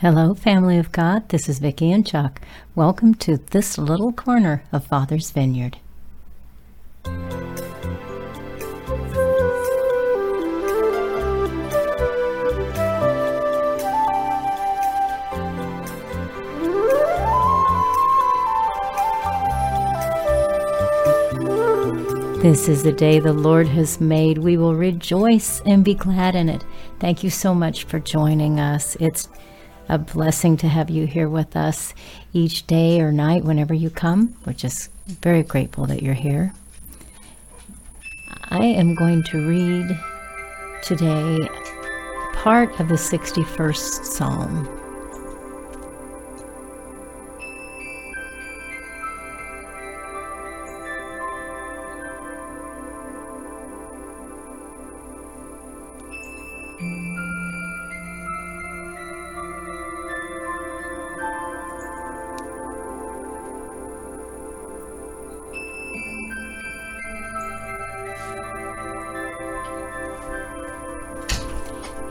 Hello, family of God. This is Vicki and Chuck. Welcome to this little corner of Father's Vineyard. This is the day the Lord has made. We will rejoice and be glad in it. Thank you so much for joining us. It's a blessing to have you here with us each day or night whenever you come. We're just very grateful that you're here. I am going to read today part of the 61st Psalm.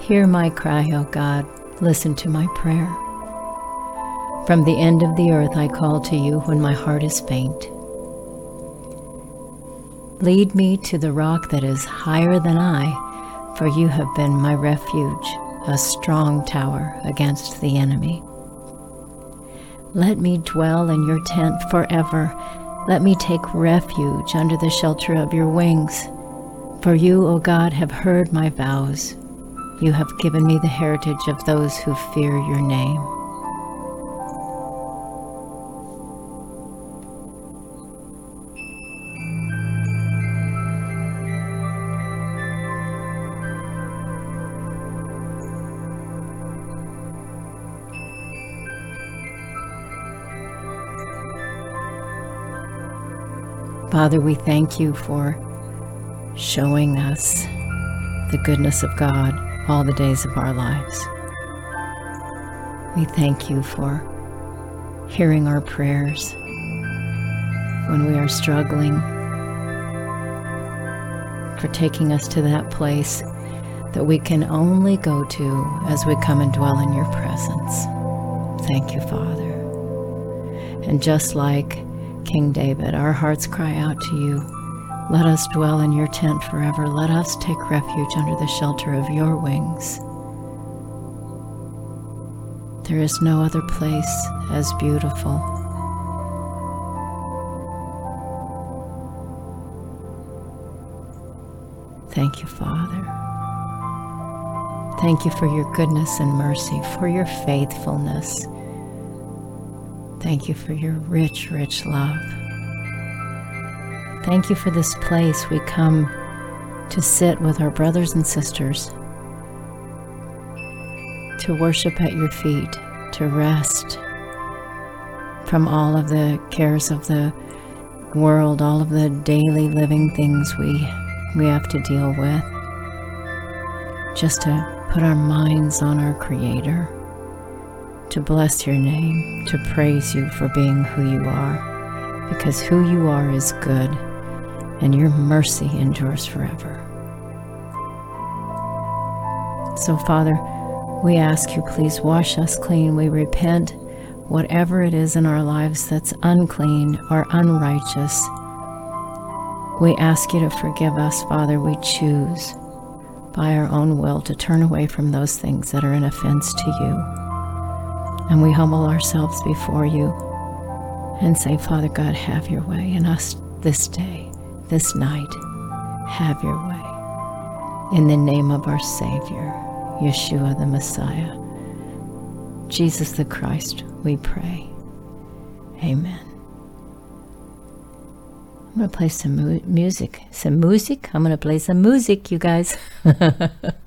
Hear my cry, O God. Listen to my prayer. From the end of the earth I call to you when my heart is faint. Lead me to the rock that is higher than I, for you have been my refuge, a strong tower against the enemy. Let me dwell in your tent forever. Let me take refuge under the shelter of your wings. For you, O God, have heard my vows. You have given me the heritage of those who fear your name. Father, we thank you for showing us the goodness of God all the days of our lives. We thank you for hearing our prayers when we are struggling, for taking us to that place that we can only go to as we come and dwell in your presence. Thank you, Father. And just like King David, our hearts cry out to you let us dwell in your tent forever. Let us take refuge under the shelter of your wings. There is no other place as beautiful. Thank you, Father. Thank you for your goodness and mercy, for your faithfulness. Thank you for your rich, rich love. Thank you for this place we come to sit with our brothers and sisters, to worship at your feet, to rest from all of the cares of the world, all of the daily living things we, we have to deal with, just to put our minds on our Creator, to bless your name, to praise you for being who you are, because who you are is good and your mercy endures forever. So, Father, we ask you, please wash us clean. We repent whatever it is in our lives that's unclean or unrighteous. We ask you to forgive us, Father. We choose by our own will to turn away from those things that are an offense to you. And we humble ourselves before you and say, Father God, have your way in us this day this night. Have your way. In the name of our Savior, Yeshua the Messiah, Jesus the Christ, we pray. Amen. I'm going to play some mu- music. Some music? I'm going to play some music, you guys.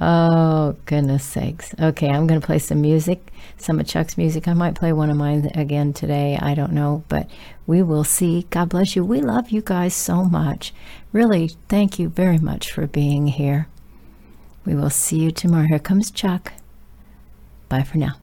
Oh, goodness sakes. Okay, I'm going to play some music, some of Chuck's music. I might play one of mine again today. I don't know, but we will see. God bless you. We love you guys so much. Really, thank you very much for being here. We will see you tomorrow. Here comes Chuck. Bye for now.